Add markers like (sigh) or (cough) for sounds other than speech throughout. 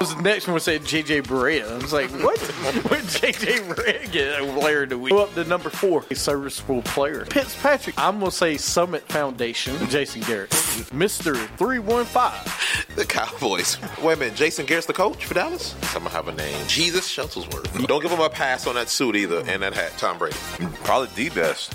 The next one said JJ Barea. I was like, what? (laughs) what JJ Barea get a player of the week? Go up to number four, a serviceable player. Fitzpatrick. I'm going to say Summit Foundation, Jason Garrett. Mr. 315. The Cowboys. Wait a minute, Jason Garrett's the coach for Dallas? Someone have a name. Jesus Shuttlesworth. Don't give him a pass on that suit either and that hat. Tom Brady. Probably the best.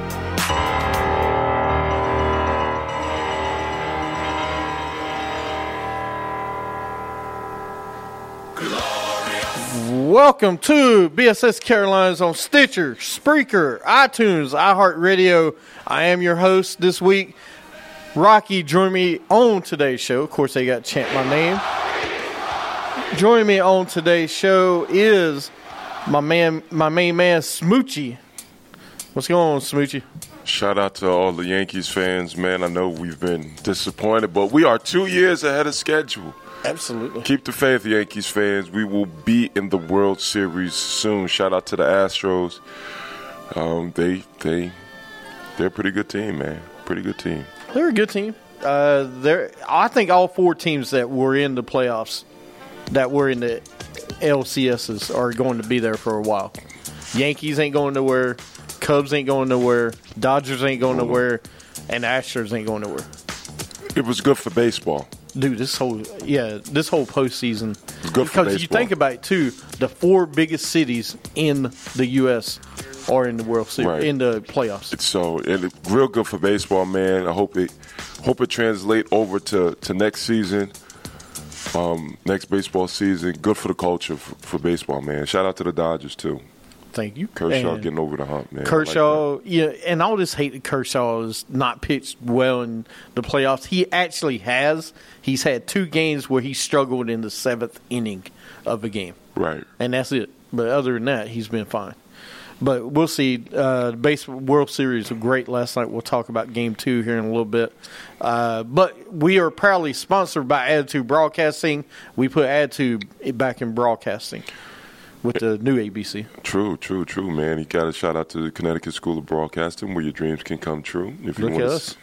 Welcome to BSS Carolinas on Stitcher, Spreaker, iTunes, iHeartRadio. I am your host this week. Rocky joined me on today's show. Of course, they got to chant my name. Joining me on today's show is my man, my main man, Smoochie. What's going on, Smoochie? Shout out to all the Yankees fans, man. I know we've been disappointed, but we are two years ahead of schedule. Absolutely. Keep the faith, Yankees fans. We will be in the World Series soon. Shout out to the Astros. Um, they they they're a pretty good team, man. Pretty good team. They're a good team. Uh, they're, I think all four teams that were in the playoffs, that were in the LCSs, are going to be there for a while. Yankees ain't going nowhere. Cubs ain't going nowhere. Dodgers ain't going nowhere. And Astros ain't going nowhere. It was good for baseball. Dude, this whole yeah, this whole postseason. good for because you think about it too, the four biggest cities in the U.S. are in the World Series Right. in the playoffs. So it, real good for baseball, man. I hope it hope it translate over to, to next season, um, next baseball season. Good for the culture for, for baseball, man. Shout out to the Dodgers too. Thank you, Kershaw And- getting over the hump, man. I like Kershaw, yeah, and all this hate that Kershaw has not pitched well in the playoffs. He actually has. He's had two games where he struggled in the seventh inning of a game, right. and that's it. But other than that, he's been fine. But we'll see. Uh, the baseball World Series was great last night. We'll talk about Game Two here in a little bit. Uh, but we are proudly sponsored by Attitude Broadcasting. We put Attitude back in broadcasting with the new ABC. True, true, true, man. You got to shout out to the Connecticut School of Broadcasting, where your dreams can come true. If you Look want at us.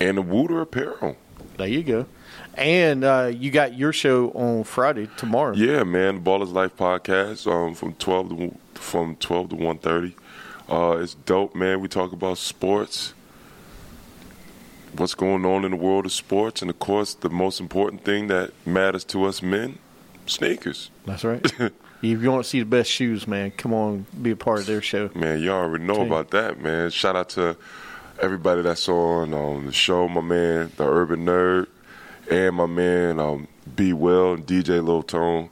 And the Wooter Apparel. There you go. And uh, you got your show on Friday tomorrow. Yeah, man. Ballers Life podcast um, from twelve to from twelve to one thirty. Uh, it's dope, man. We talk about sports, what's going on in the world of sports, and of course, the most important thing that matters to us men, sneakers. That's right. (laughs) if you want to see the best shoes, man, come on, be a part of their show. Man, y'all already know about that, man. Shout out to everybody that's on um, the show, my man, the Urban Nerd, and my man, um, B Will and DJ Lil Tone.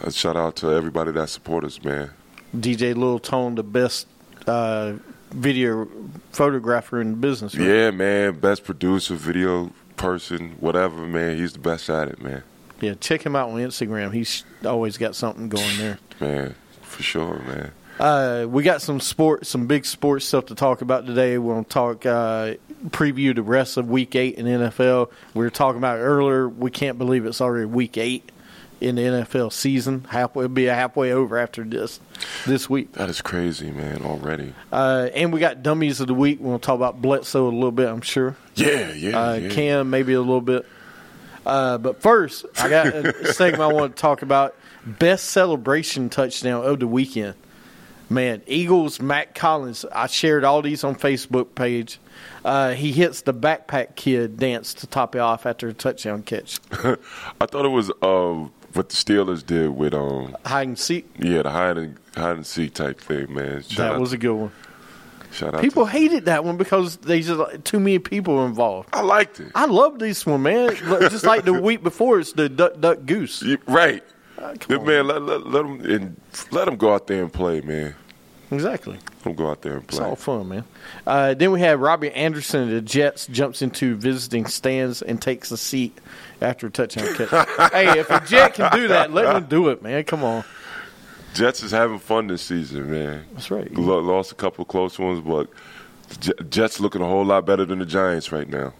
Uh, shout out to everybody that support us, man. DJ Lil Tone, the best uh, video photographer in the business. right? Yeah, man. Best producer, video person, whatever, man. He's the best at it, man. Yeah, check him out on Instagram. He's always got something going there. Man, for sure, man. Uh, we got some sports, some big sports stuff to talk about today. We're going to talk uh, preview the rest of Week Eight in NFL. We were talking about it earlier. We can't believe it's already Week Eight in the NFL season. Halfway, it'll be halfway over after this this week. That is crazy, man, already. Uh, and we got dummies of the week. We're going to talk about Bledsoe a little bit. I'm sure. Yeah, yeah, Uh, yeah. Cam maybe a little bit. Uh, but first, I got a (laughs) segment I want to talk about. Best celebration touchdown of the weekend. Man, Eagles, Matt Collins. I shared all these on Facebook page. Uh, he hits the backpack kid dance to top it off after a touchdown catch. (laughs) I thought it was uh, what the Steelers did with um, Hide and seek. yeah, the hide and hide and seek type thing, man. Shout That was to- a good one. Shout out. People to, hated that one because there's just like, too many people involved. I liked it. I love this one, man. Just like the week before, it's the duck, duck, goose. You- right. Uh, man, let, let, let them and let them go out there and play, man. Exactly. Don't go out there and play. It's all fun, man. Uh, then we have Robbie Anderson of the Jets jumps into visiting stands and takes a seat after a touchdown catch. (laughs) hey, if a Jet can do that, let him do it, man. Come on. Jets is having fun this season, man. That's right. Lo- lost a couple close ones, but J- Jets looking a whole lot better than the Giants right now.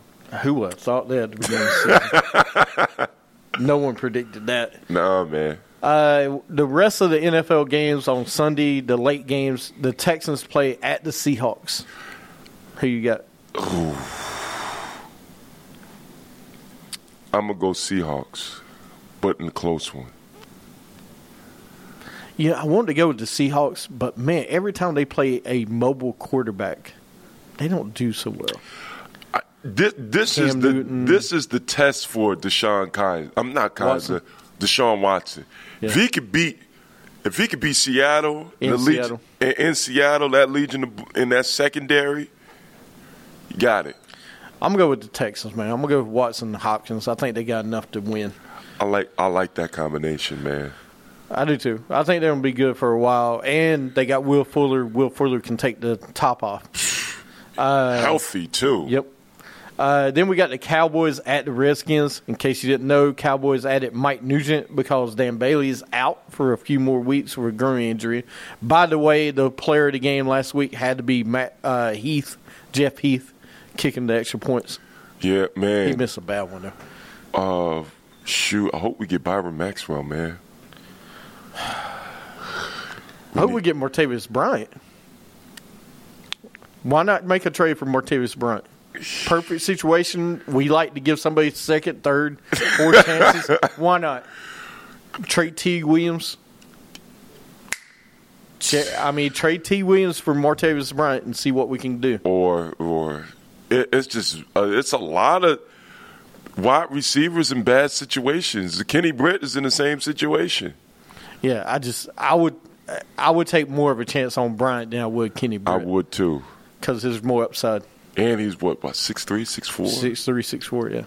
Who would have thought that at the of the (laughs) no one predicted that. Nah, man. Uh, the rest of the NFL games on Sunday, the late games, the Texans play at the Seahawks. Who you got? I'm gonna go Seahawks, but in a close one. Yeah, I wanted to go with the Seahawks, but man, every time they play a mobile quarterback, they don't do so well. This this is Cam the Newton. this is the test for Deshaun Kizer. I'm not Kizer. Uh, Watson. Deshaun Watson. If he could beat, if he could beat Seattle, In the Legion- Seattle. in, Seattle, that Legion in that secondary, you got it. I'm gonna go with the Texans, man. I'm gonna go with Watson and Hopkins. I think they got enough to win. I like I like that combination, man. I do too. I think they're gonna be good for a while, and they got Will Fuller. Will Fuller can take the top off. Healthy too. Yep. Uh, then we got the Cowboys at the Redskins. In case you didn't know, Cowboys added Mike Nugent because Dan Bailey is out for a few more weeks with a groin injury. By the way, the player of the game last week had to be Matt uh, Heath, Jeff Heath, kicking the extra points. Yeah, man. He missed a bad one though. Uh, shoot. I hope we get Byron Maxwell, man. I hope we get Martavis Bryant. Why not make a trade for Martavis Bryant? Perfect situation. We like to give somebody second, third, fourth (laughs) chances. Why not? Trade T. Williams. I mean, trade T. Williams for Martavis Bryant and see what we can do. or or it, it's just uh, it's a lot of wide receivers in bad situations. Kenny Britt is in the same situation. Yeah, I just I would I would take more of a chance on Bryant than I would Kenny I would too. because there's more upside. And he's what about six three, six four. Six three, six four. Yeah,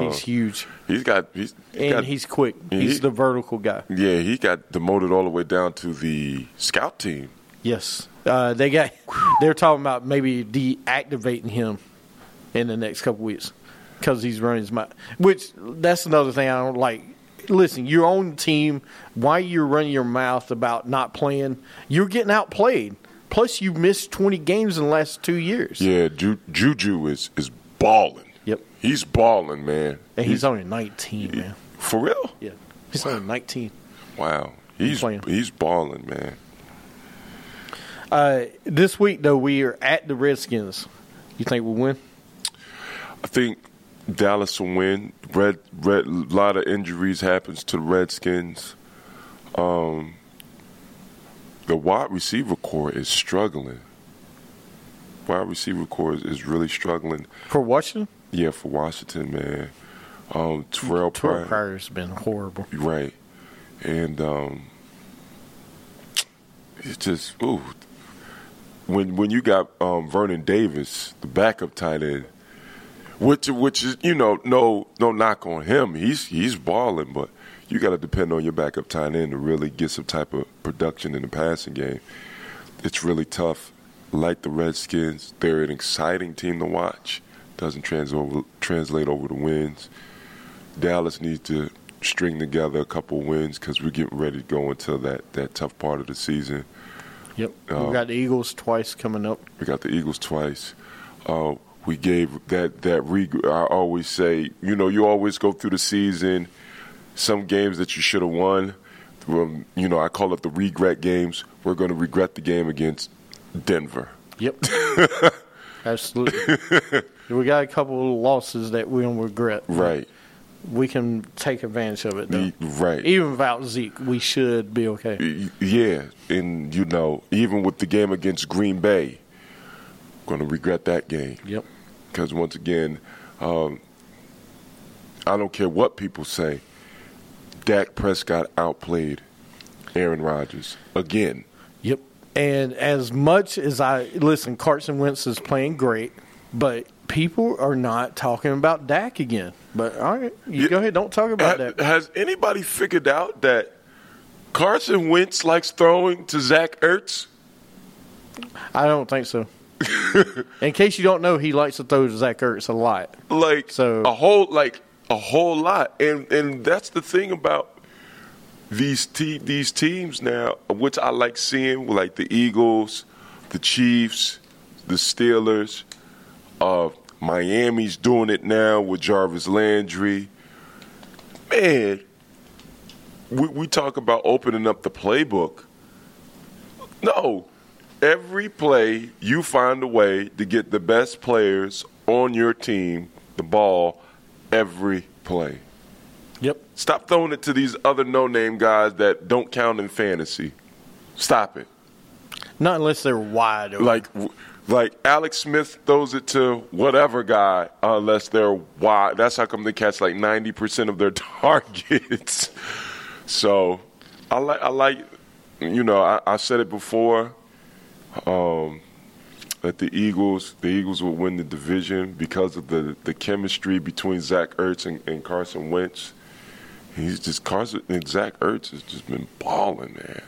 he's huge. He's got he's, he's and got, he's quick. he- He's the vertical guy. yeah he got demoted all the way down to the scout team. Yes, uh, they got. They're talking about maybe deactivating him in the next couple weeks because he's running his mouth. Which that's another thing I don't like. Listen, your own team. Why you're running your mouth about not playing? You're getting outplayed. Plus, you missed 20 games in the last two years. Yeah, Ju- Juju is is balling. Yep. He's balling, man. And he's only 19, man. for real. Yeah, he's only 19. Wow, he's playing. he's balling, man. Uh, this week, though, we are at the Redskins. You think we'll win? I think Dallas will win. Red, red, lot of injuries happens to the Redskins. Um, the wide receiver core is struggling. Wide receiver core is, is really struggling. For Washington? Yeah, for Washington, man. Um, Terrelle Terrelle Pryor, Pryor's been horrible. right? And um, it's just ooh. When when you got um, Vernon Davis, the backup tight end, which which is you know no no knock on him. He's he's balling, but you got to depend on your backup tight end to really get some type of production in the passing game. It's really tough. Like the Redskins, they're an exciting team to watch. Doesn't trans over, translate over the wins. Dallas needs to string together a couple wins because we're getting ready to go into that, that tough part of the season. Yep. Oh. we got the Eagles twice coming up. We got the Eagles twice. Uh, we gave that that re- I always say, you know, you always go through the season. Some games that you should have won. Um, you know, I call it the regret games. We're going to regret the game against Denver. Yep. (laughs) Absolutely. we got a couple of losses that we don't regret. Right. We can take advantage of it, though. Right. Even without Zeke, we should be okay. Yeah, and you know, even with the game against Green Bay, going to regret that game. Yep. because once again, um, I don't care what people say. Dak Prescott outplayed Aaron Rodgers again. Yep. And as much as I listen, Carson Wentz is playing great, but people are not talking about Dak again. But all right, you Yeah. go ahead. Don't talk about Ha- that. has anybody figured out that Carson Wentz likes throwing to Zach Ertz? I don't think so. In case you don't know, he likes to throw to Zach Ertz a lot. like So- a whole like a whole lot. And and that's the thing about these te- these teams now which I like seeing like the Eagles the Chiefs the Steelers uh Miami's doing it now with Jarvis Landry. Man we, we talk about opening up the playbook. No every play you find a way to get the best players on your team the ball every play. Yep. Stop throwing it to these other no-name guys that don't count in fantasy. Stop it. Not unless they're wide open. Like like Alex Smith throws it to whatever guy unless they're wide. That's how come they catch like 90% of their (laughs) targets. so, I like I like you know, I, I said it before um, that the Eagles, the Eagles will win the division because of the, the chemistry between Zach Ertz and, and Carson Wentz. He's just Carson and Zach Ertz has just been balling, man.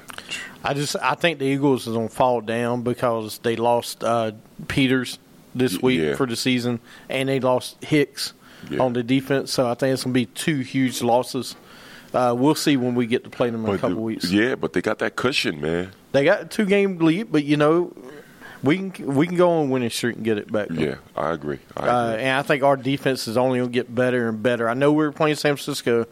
I just I think the Eagles is gonna fall down because they lost uh, Peters this week Yeah. for the season, and they lost Hicks Yeah. on the defense. So I think it's gonna be two huge losses. Uh, we'll see when we get to play them in a couple the- weeks. Yeah, but they got that cushion, man. They got a two game lead, but you know we can we can go on winning streak and get it back. Yeah, I agree. I Uh, and I think our defense is only going to get better and better. I know we were playing San Francisco,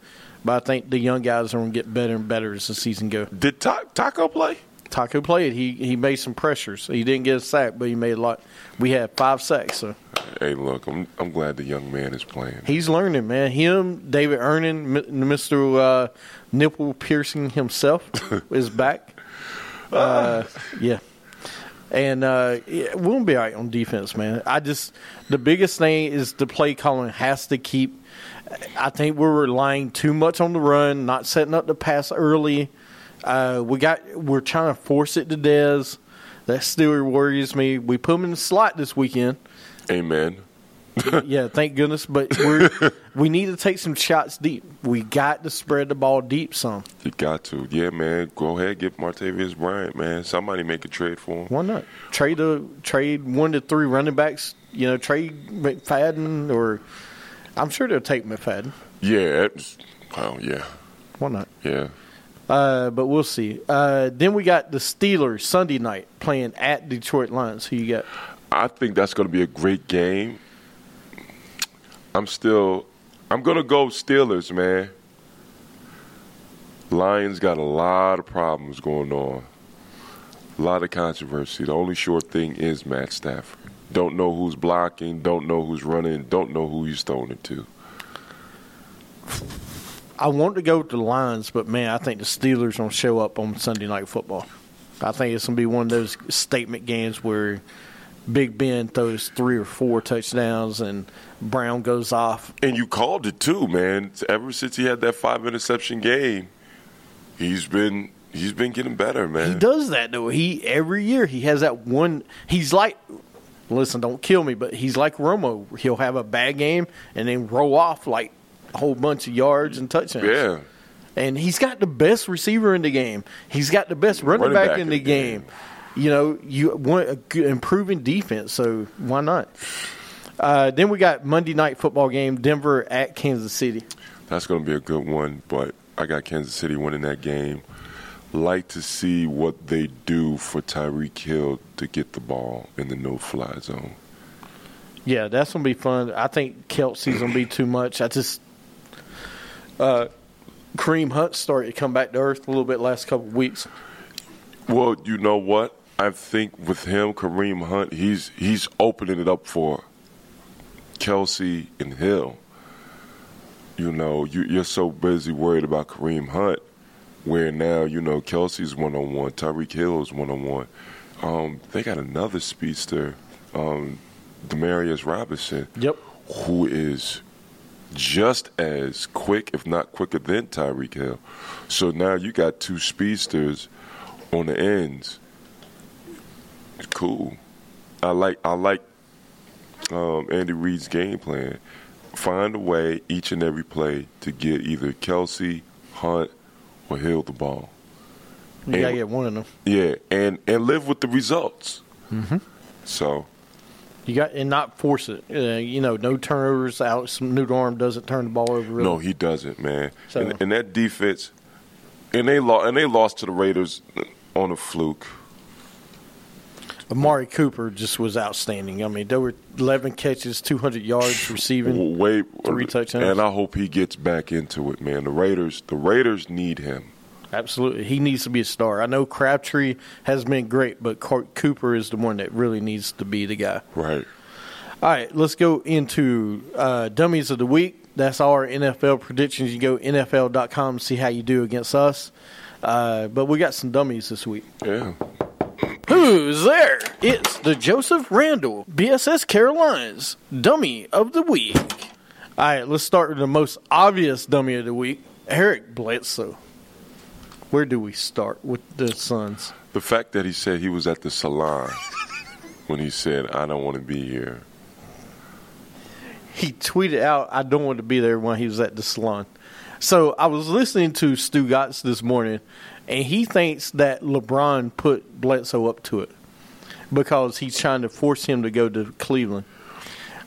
but I think the young guys are going to get better and better as the season goes. Did Ta- Taco play? Taco played. He he made some pressures. He didn't get a sack, but he made a lot. We had five sacks, so Hey, look, I'm I'm glad the young man is playing. he's learning, man. Him, David Irving, Mister uh, Nipple Piercing himself (laughs) is back. Uh, yeah. And uh, yeah, we'll be all right on defense, man. I just the biggest thing is the play calling has to keep. I think we're relying too much on the run, not setting up the pass early. Uh, we got we're trying to force it to Dez. That still worries me. We put him in the slot this weekend. Amen. (laughs) yeah, thank goodness. But we're (laughs) we need to take some shots deep. We got to spread the ball deep some. You got to. Yeah, man. Go ahead, get Martavis Bryant, man. Somebody make a trade for him. Why not trade a trade one to three running backs? You know, trade McFadden or I'm sure they'll take McFadden. Yeah. Well, yeah. Why not? Yeah. Uh, but we'll see. Uh, then we got the Steelers Sunday night playing at Detroit Lions. Who you got? I think that's going to be a great game. I'm still, I'm going to go Steelers, man. Lions got a lot of problems going on, a lot of controversy. The only sure thing is Matt Stafford. Don't know who's blocking, don't know who's running, don't know who he's throwing it to. I want to go with the Lions, but man, I think the Steelers gonna show up on Sunday Night Football. I think it's gonna be one of those statement games where Big Ben throws three or four touchdowns and Brown goes off. And you called it too, man. Ever since he had that five interception game, he's been he's been getting better, man. He does that though. He every year he has that one. He's like, listen, don't kill me, but he's like Romo. He'll have a bad game and then roll off like whole bunch of yards and touchdowns. Yeah. and he's got the best receiver in the game. He's got the best running, Running back, back in the game. You know, you want a good, improving defense, so why not? Uh, then we got Monday night football game, Denver at Kansas City. That's going to be a good one, but I got Kansas City winning that game. Like to see what they do for Tyreek Hill to get the ball in the no-fly zone. Yeah, that's gonna be fun. I think Kelce's gonna be too much. I just uh, Kareem Hunt started to come back to earth a little bit last couple weeks. Well, you know what? I think with him, Kareem Hunt, he's he's opening it up for Kelce and Hill. You know, you, you're so busy worried about Kareem Hunt, where now you know Kelce's one on one, Tyreek Hill is one on one. Um, they got another speedster, um, Demarcus Robinson, Yep. who is just as quick, if not quicker than Tyreek Hill. So now you got two speedsters on the ends. Cool. I like I like um, Andy Reid's game plan. Find a way each and every play to get either Kelce, Hunt, or Hill the ball. You gotta get one of them. Yeah, and and live with the results. Mm-hmm. So You got and not force it. Uh, you know, no turnovers. Alex Newdarm doesn't turn the ball over. Really. no, he doesn't, man. So- and, and that defense, and they lost, and they lost to the Raiders on a fluke. Amari Cooper just was outstanding. I mean, there were 11 catches, 200 yards receiving. Way Three touchdowns. and I hope he gets back into it, man. The Raiders, the Raiders need him. Absolutely, he needs to be a star. I know Crabtree has been great, but Co- Cooper is the one that really needs to be the guy. Right. All right, let's go into uh, dummies of the week. That's our NFL predictions. You go NFL.com to see how you do against us. Uh, but we got some dummies this week. Yeah. Who's there? It's the Joseph Randall BSS Carolinas Dummy of the Week. All right, let's start with the most obvious dummy of the week Eric Bledsoe. Where do we start with the Suns? The fact that he said he was at the salon when he said, "I don't want to be here." he tweeted out, "I don't want to be there" when he was at the salon. So I was listening to Stugotz this morning, and he thinks that LeBron put Bledsoe up to it because he's trying to force him to go to Cleveland.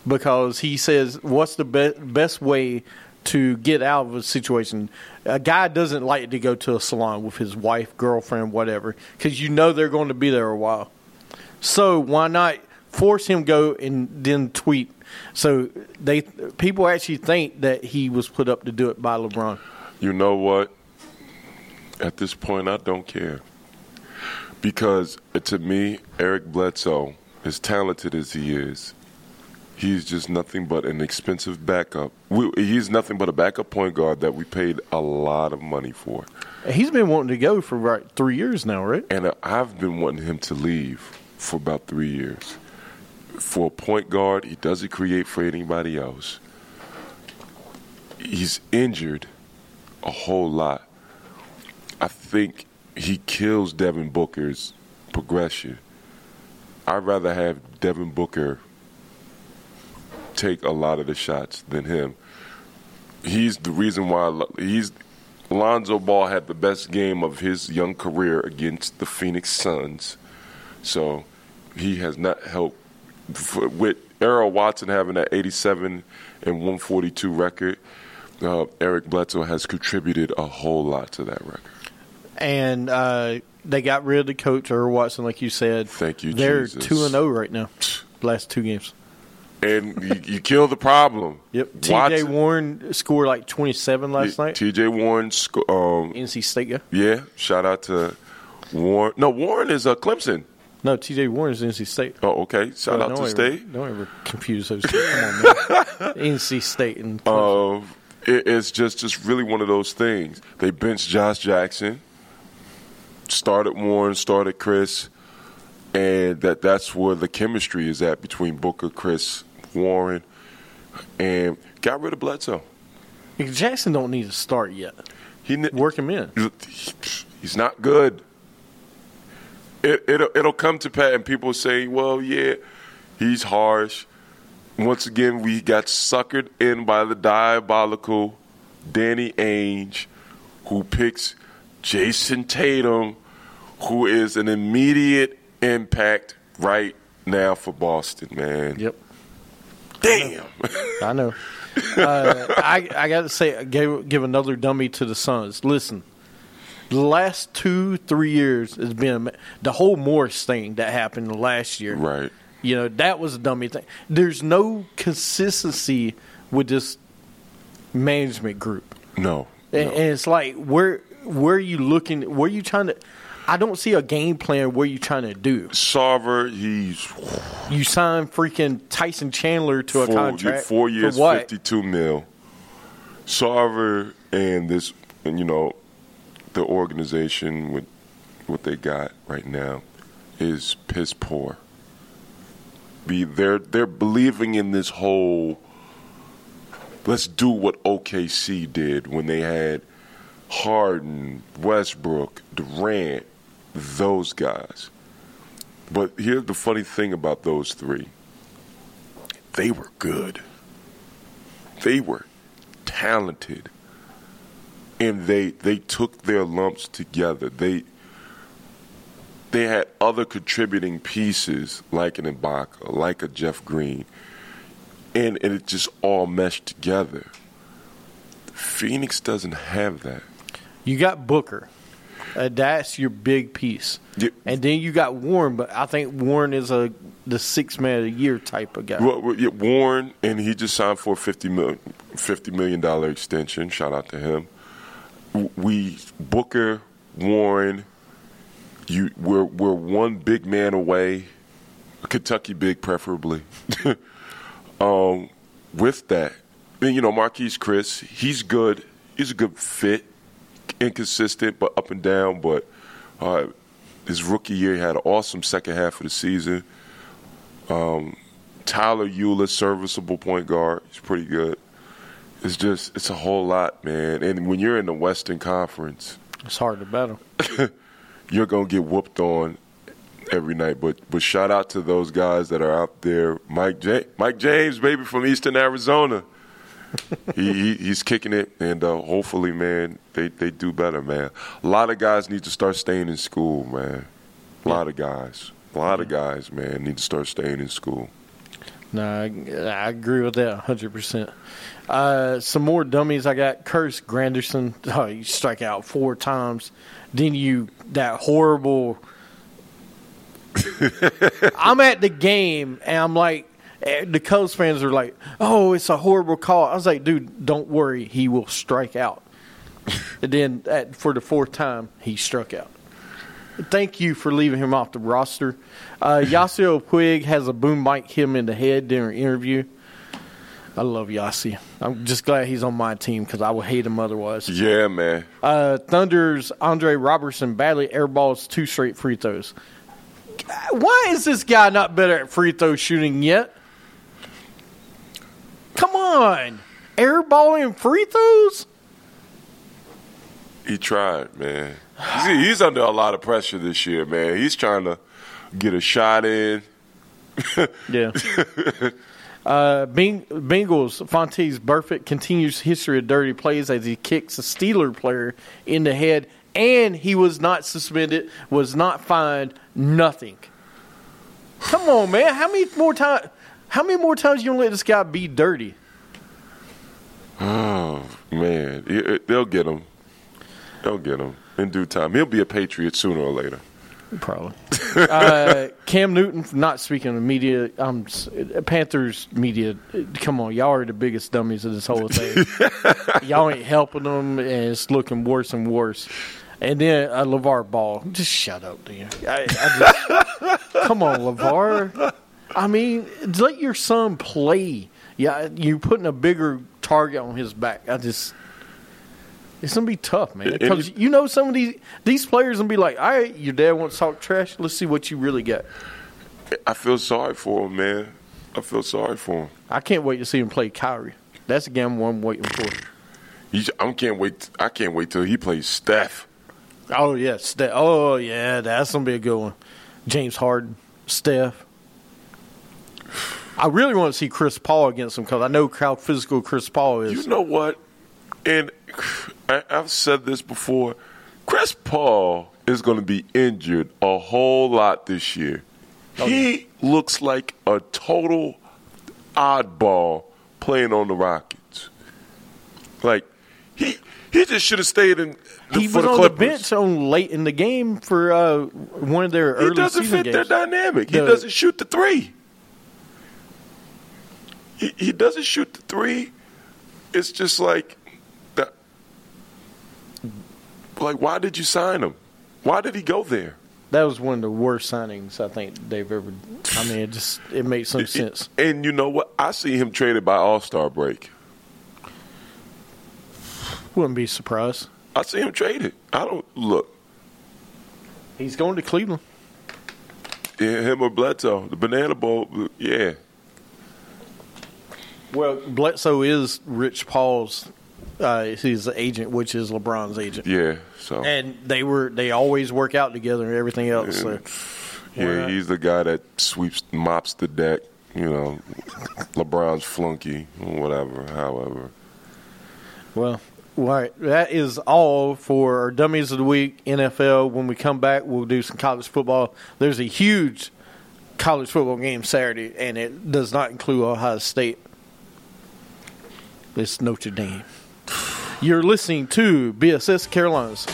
Because he says, "What's the be- best way to get out of a situation?" A guy doesn't like to go to a salon with his wife, girlfriend, whatever, because you know they're going to be there a while. So why not force him go and then tweet? So they people actually think that he was put up to do it by LeBron. You know what? At this point, I don't care. Because uh, to me, Eric Bledsoe, as talented as he is, he's just nothing but an expensive backup. We, he's nothing but a backup point guard that we paid a lot of money for. He's been wanting to go for right three years now, right? And I've been wanting him to leave for about three years. For a point guard, he doesn't create for anybody else. He's injured a whole lot. I think he kills Devin Booker's progression. I'd rather have Devin Booker take a lot of the shots than him. He's the reason why he's Lonzo Ball had the best game of his young career against the Phoenix Suns. So he has not helped with Earl Watson having that 87 and 142 record. Uh, Eric Bledsoe has contributed a whole lot to that record. And uh, they got rid of the coach, Earl Watson, like you said. Thank you, They're two and zero right now. Last two games. And you, you kill the problem. Yep. T.J. Warren scored like twenty seven last night. T.J. Warren, sco- um, NC State guy. yeah. Shout out to Warren. No, Warren is uh, Clemson. No, T.J. Warren is NC State. Oh, okay. Shout out to ever, State. Don't ever confuse those two. Come on, (laughs) man. NC State and Clemson. Uh, it, it's just just really one of those things. They benched Josh Jackson, started Warren, started Chriss, and that that's where the chemistry is at between Booker, Chriss, Warren, and got rid of Bledsoe. Jackson don't need to start yet. He Work him in. he's not good. It, it'll, it'll come to pass, and people say, "Well, yeah, he's harsh." Once again, we got suckered in by the diabolical Danny Ainge, who picks Jayson Tatum, who is an immediate impact right now for Boston. Man, Yep. Damn. I know. Uh, I I got to say, give give another dummy to the Suns. Listen, the last two three years has been the whole Morris thing that happened last year. right. You know that was a dummy thing. There's no consistency with this management group, No. and, no. and it's like where where are you looking? Where are you trying to? I don't see a game plan. Where you trying to do? Sarver, he's You signed freaking Tyson Chandler to a four, contract four years, what? fifty-two mil. Sarver and this, and you know, the organization with what they got right now is piss poor. Be they're they're believing in this whole. Let's do what OKC did when they had Harden, Westbrook, Durant, those guys. But here's the funny thing about those three they were good. They were talented. And they they took their lumps together. They they had other contributing pieces like an Ibaka, like a Jeff Green, and, and it just all meshed together. Phoenix doesn't have that. You got Booker. Uh, that's your big piece. Yeah. And then you got Warren, but I think Warren is a the six man of the year type of guy. Well, yeah, Warren, and he just signed for a $50 million, $50 million extension. Shout out to him. We Booker, Warren, you we're we're one big man away, Kentucky big preferably. (laughs) um, with that, and, you know Marquise Chris, he's good. He's a good fit, inconsistent but up and down. But uh, his rookie year, he had an awesome second half of the season. Tyler Ulis, serviceable point guard. He's pretty good. It's just it's a whole lot, man. And when you're in the Western Conference, It's hard to battle. (laughs) you're gonna get whooped on every night. But but shout out to those guys that are out there. Mike ja- Mike James, baby from Eastern Arizona. He, he he's kicking it, and uh, hopefully, man, they they do better, man. A lot of guys need to start staying in school, man. A lot of guys, a lot of guys, man, need to start staying in school. No, I, I agree with that 100%. Uh, some more dummies I got. Curtis Granderson. Oh, you strike out four times. Then you, that horrible. (laughs) I'm at the game and I'm like, the Cubs fans are like, oh, it's a horrible call. I was like, dude, don't worry. He will strike out. (laughs) and then at, for the fourth time, he struck out. Thank you for leaving him off the roster. Uh, (laughs) Yasiel Puig has a boom mic hit him in the head during an interview. I love Yasi. I'm just glad he's on my team because I would hate him otherwise. Yeah, man. Uh, Thunder's Andre Roberson badly airballs two straight free throws. Why is this guy not better at free throw shooting yet? Come on, airballing free throws. He tried, man. He's, he's under a lot of pressure this year, man. He's trying to get a shot in. (laughs) Yeah. uh, Beng- Bengals, Vontaze Burfict continues history of dirty plays as he kicks a Steeler player in the head, and he was not suspended, was not fined, nothing. Come on, man. How many more times? How many more times you gonna let this guy be dirty? Oh man, It- it- they'll get him. They'll get him in due time. He'll be a Patriot sooner or later. Probably. (laughs) uh, Cam Newton, not speaking of media, um, Panthers media. Come on, y'all are the biggest dummies of this whole thing. (laughs) y'all ain't helping them, and it's looking worse and worse. And then uh, LaVar Ball, just shut up, dude. I, I just, (laughs) come on, LaVar. I mean, let your son play. Yeah, you're putting a bigger target on his back. I just. It's gonna be tough, man. Because you know some of these these players gonna be like, "All right, your dad wants to talk trash. Let's see what you really got." I feel sorry for him, man. I feel sorry for him. I can't wait to see him play Kyrie. That's the game I'm waiting for. I can't wait. I can't wait till he plays Steph. Oh yeah, Steph. Oh yeah, that's gonna be a good one. James Harden, Steph. I really want to see Chris Paul against him because I know how physical Chris Paul is. You know what? And I, I've said this before. Chris Paul is going to be injured a whole lot this year. He looks like a total oddball playing on the Rockets. Like he he just should have stayed in the, he was the on Clippers. the bench on late in the game for uh, one of their He early He doesn't fit their dynamic. He doesn't shoot the three. He, he doesn't shoot the three. It's just like that. Like, why did you sign him? Why did he go there? That was one of the worst signings I think they've ever. I mean, it just it makes no (laughs) sense. And you know what? I see him traded by All Star break. Wouldn't be surprised. I see him traded. I don't look. He's going to Cleveland. Yeah, him or Bledsoe, the Banana Boat. Yeah, Well, Bledsoe is Rich Paul's. Uh, his agent, which is LeBron's agent, yeah. So and they were they always work out together and everything else. So. yeah, he's the guy that sweeps, mops the deck. You know, LeBron's flunky, whatever. However, Well, Right. That is all for our Dummies of the Week, NFL. When we come back, we'll do some college football. There's a huge college football game Saturday, and it does not include Ohio State. It's Notre Dame. You're listening to BSS Carolinas.